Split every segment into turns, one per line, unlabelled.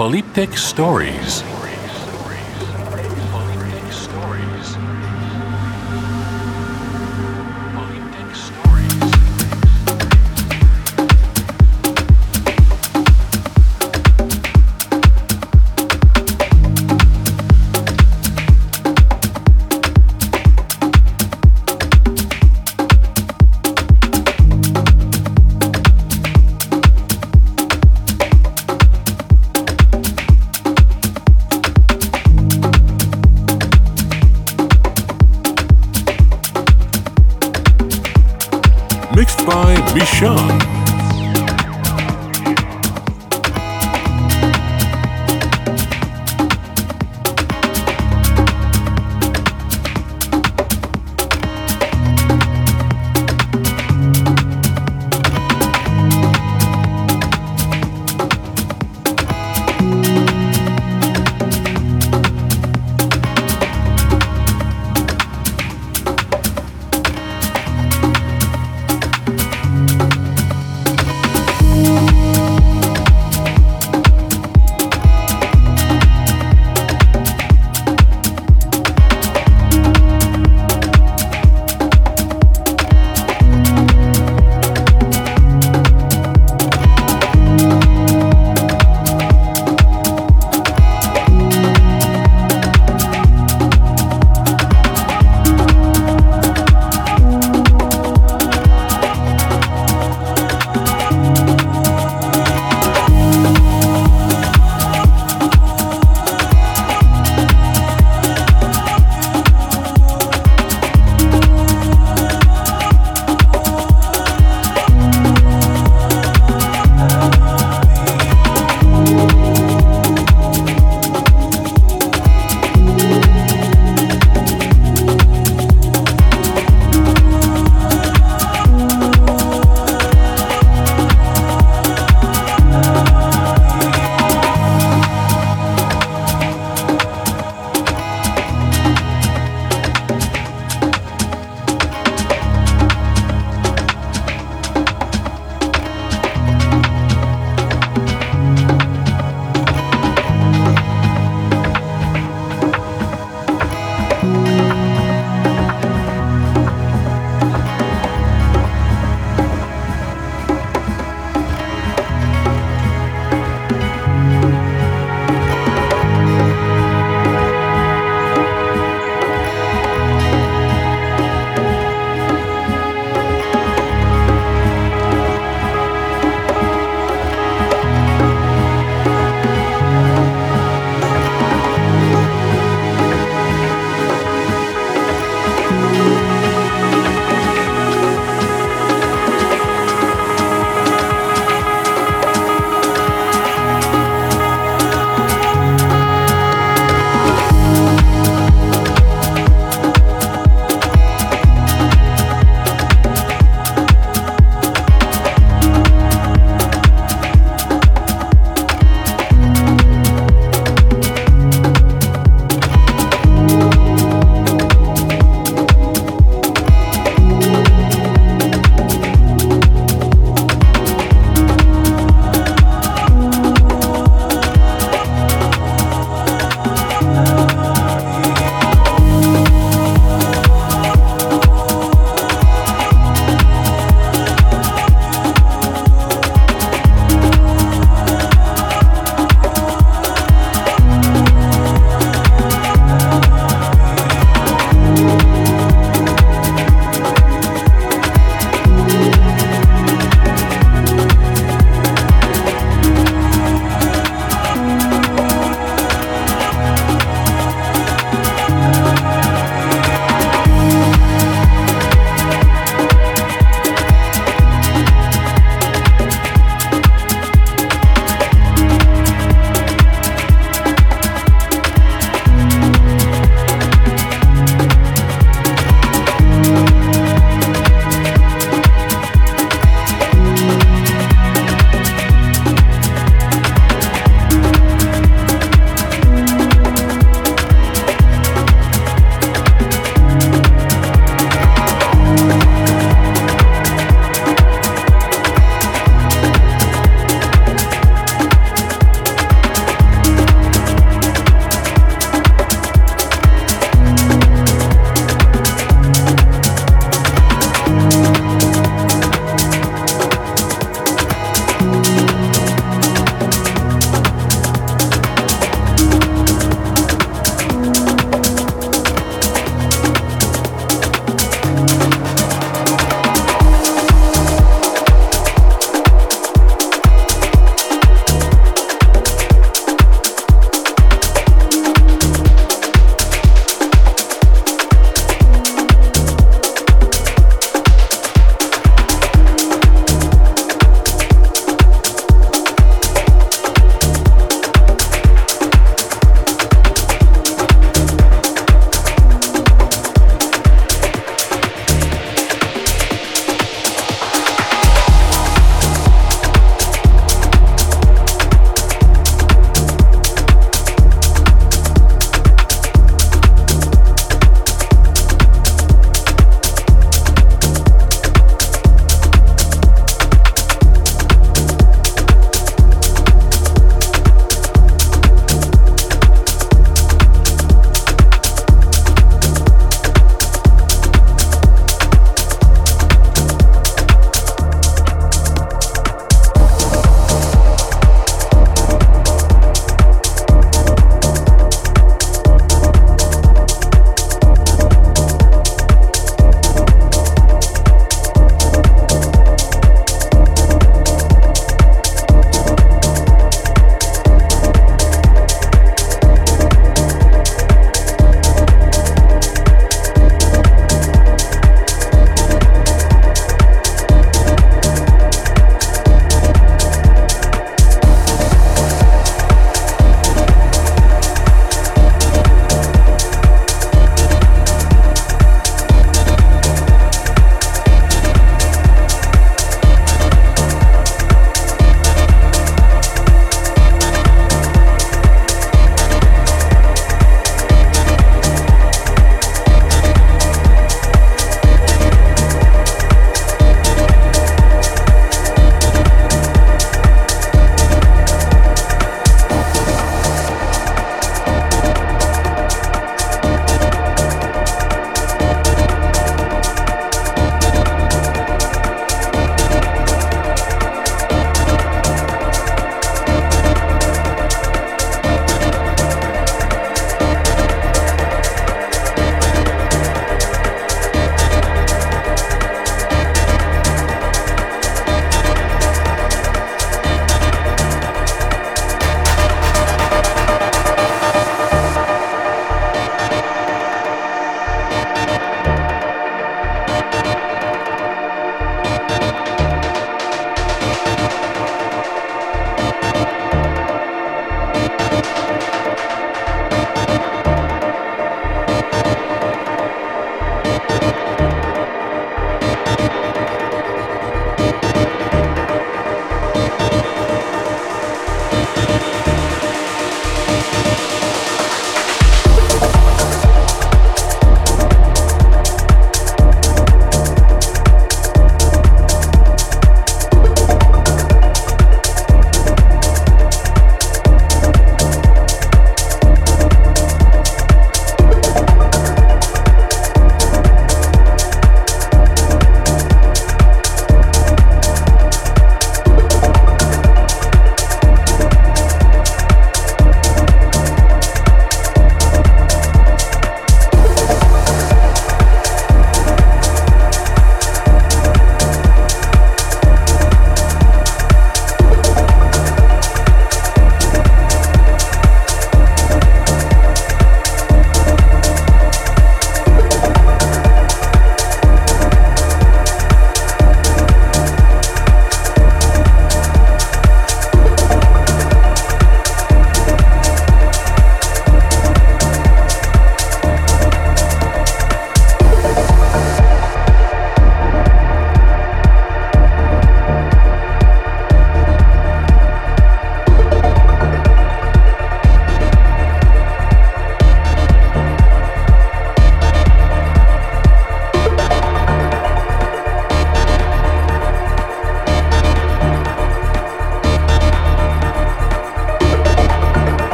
Polyptych Stories.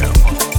Had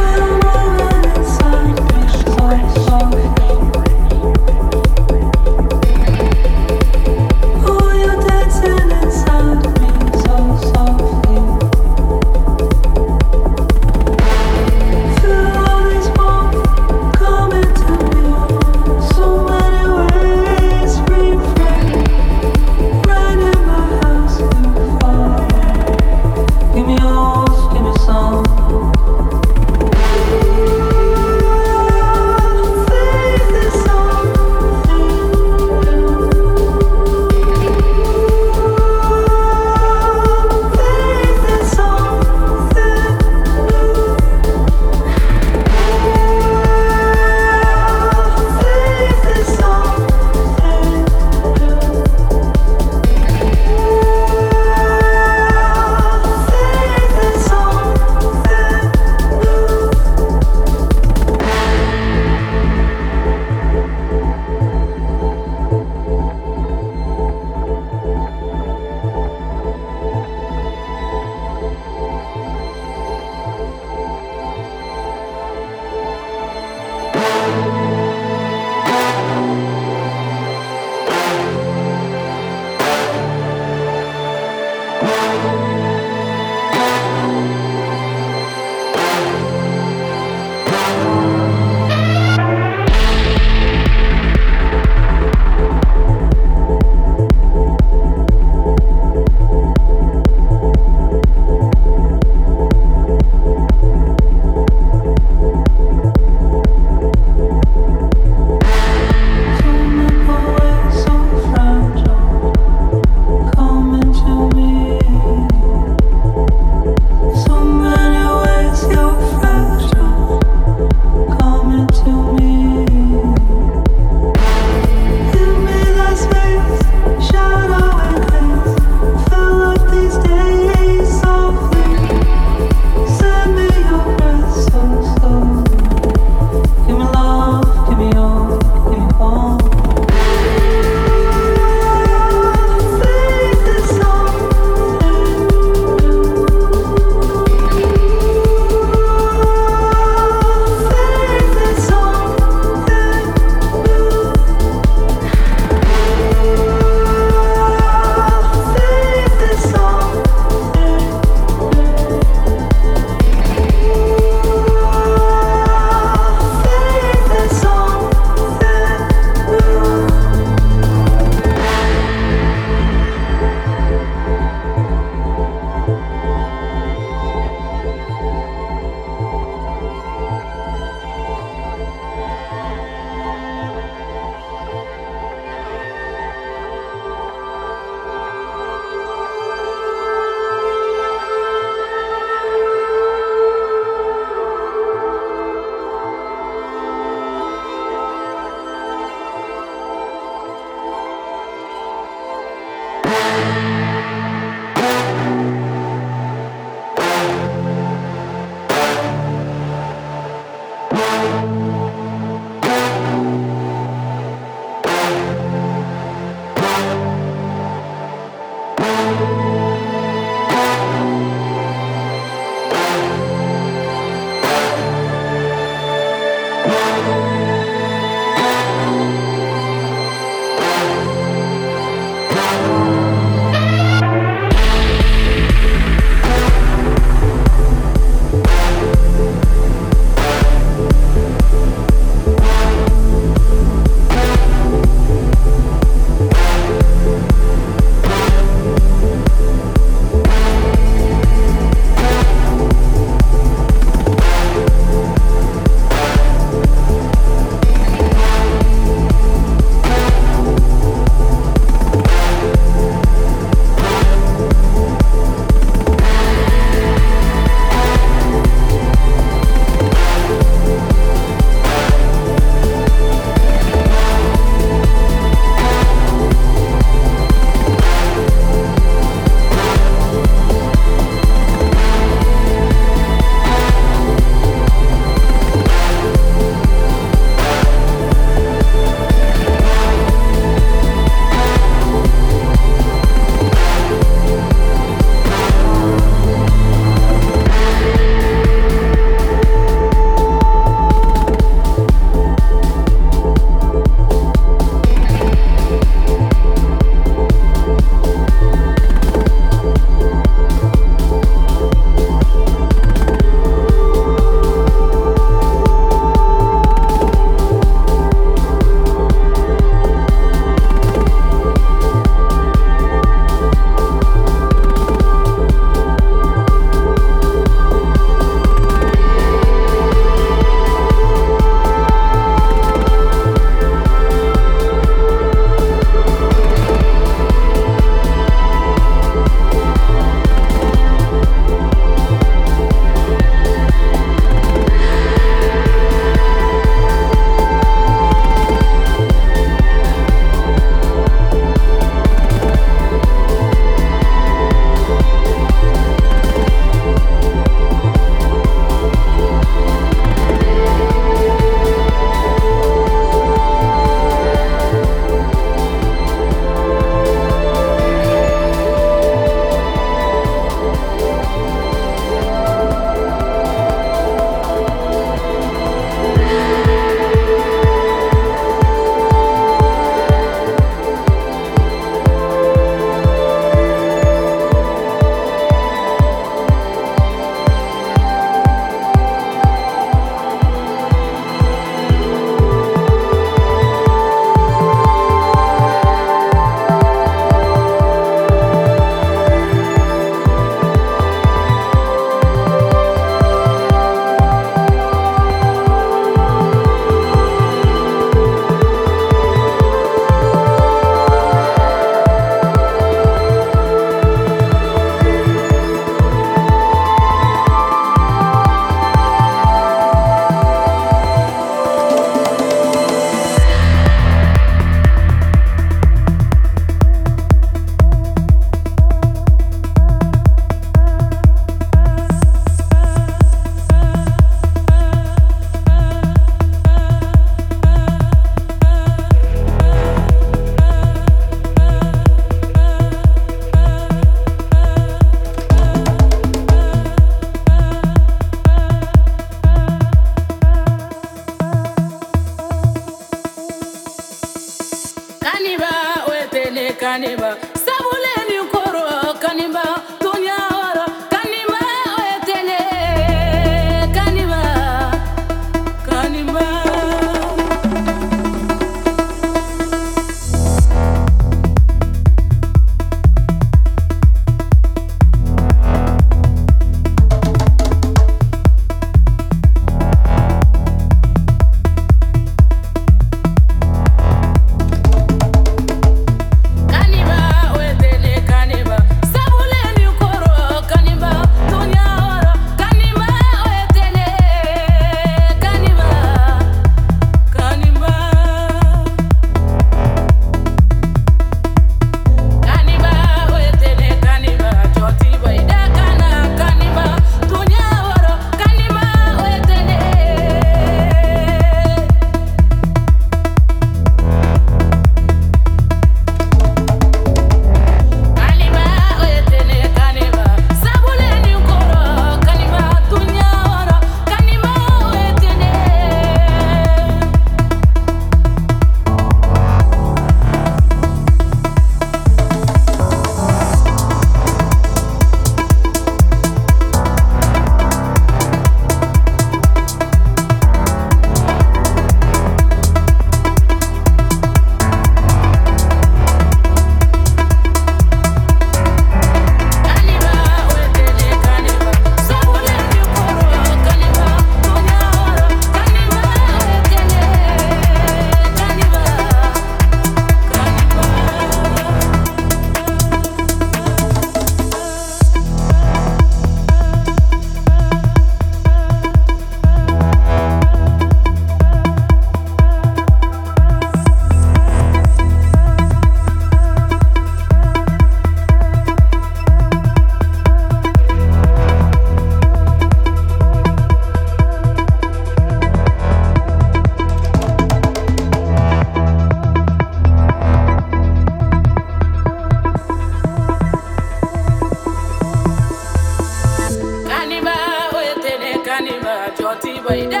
anybody.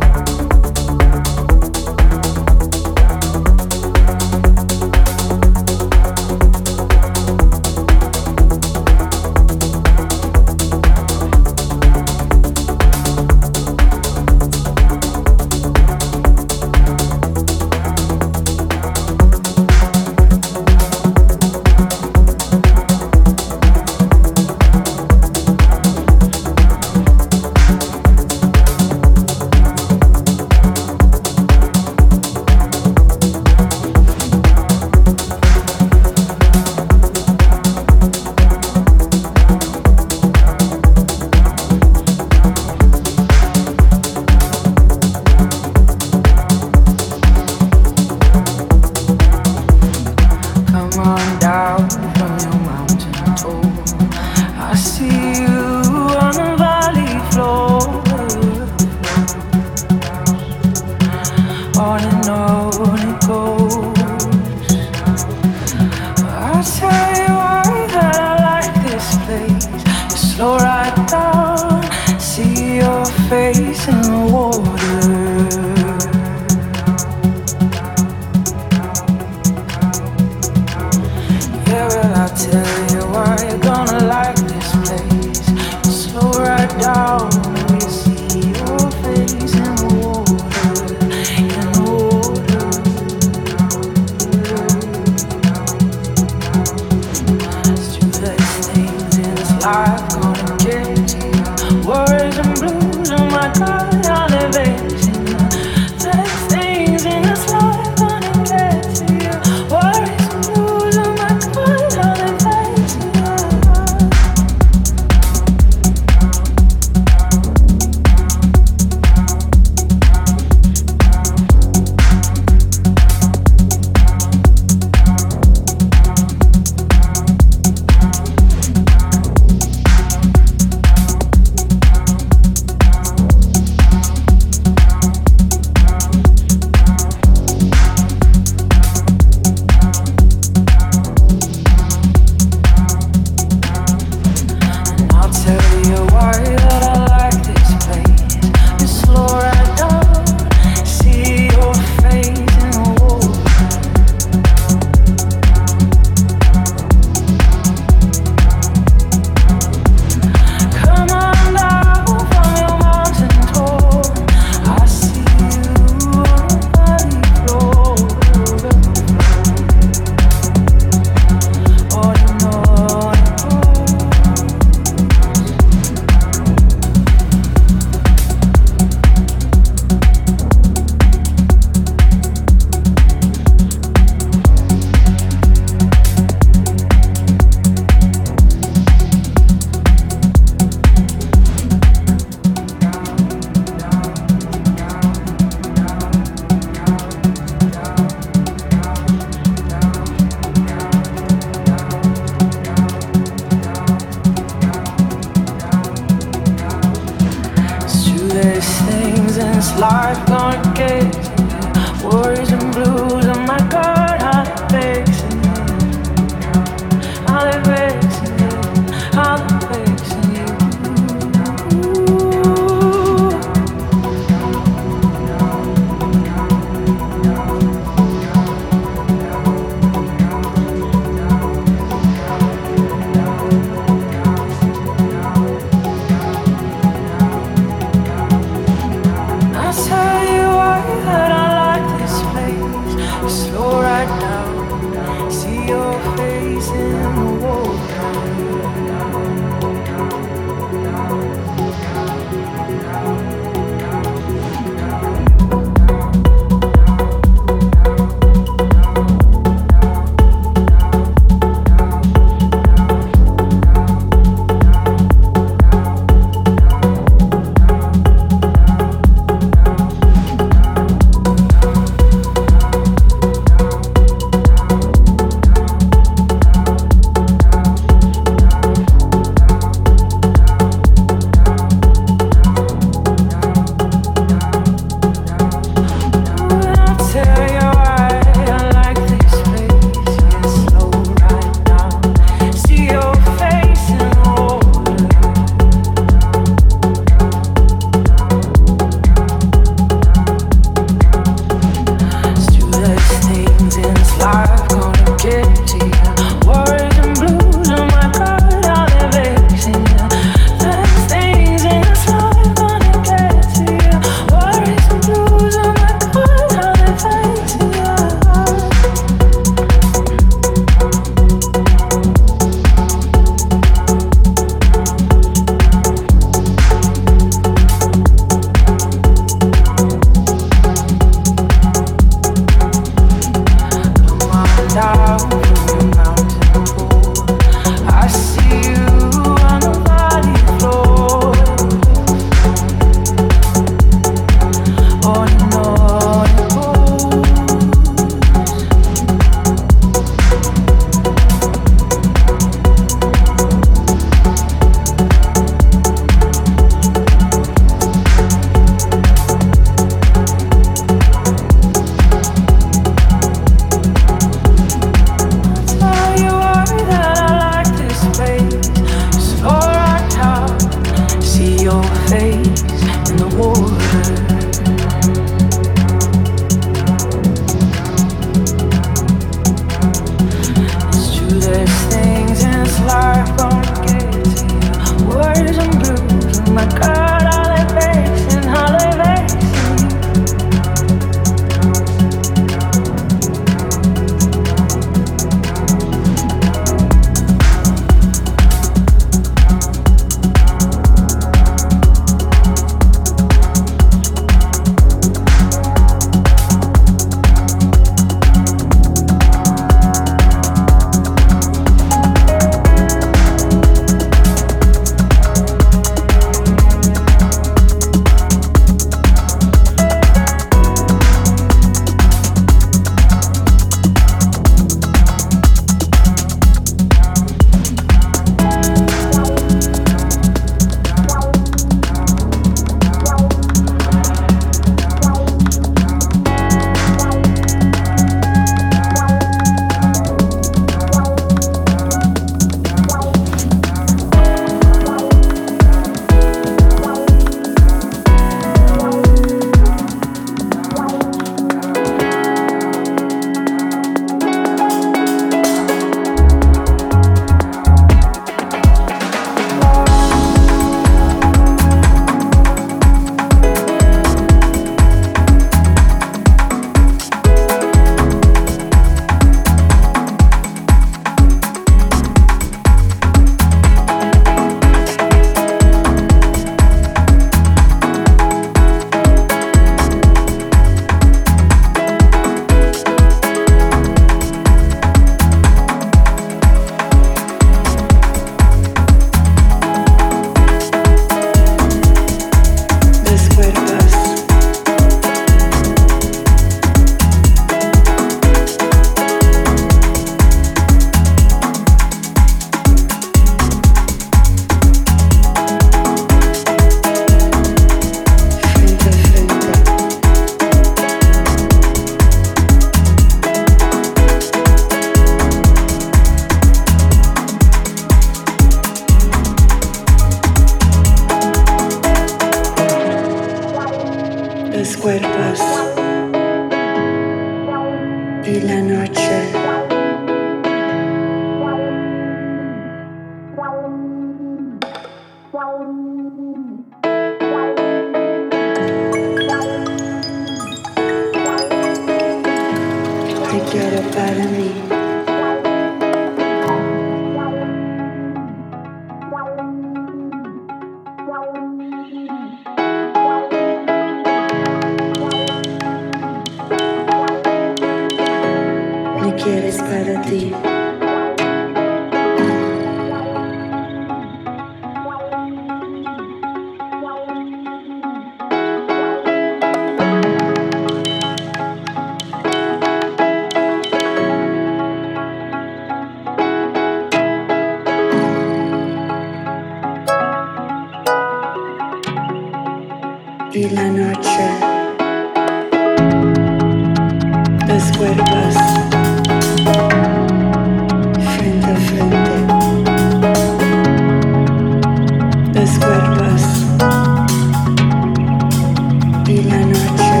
Mila Nacho.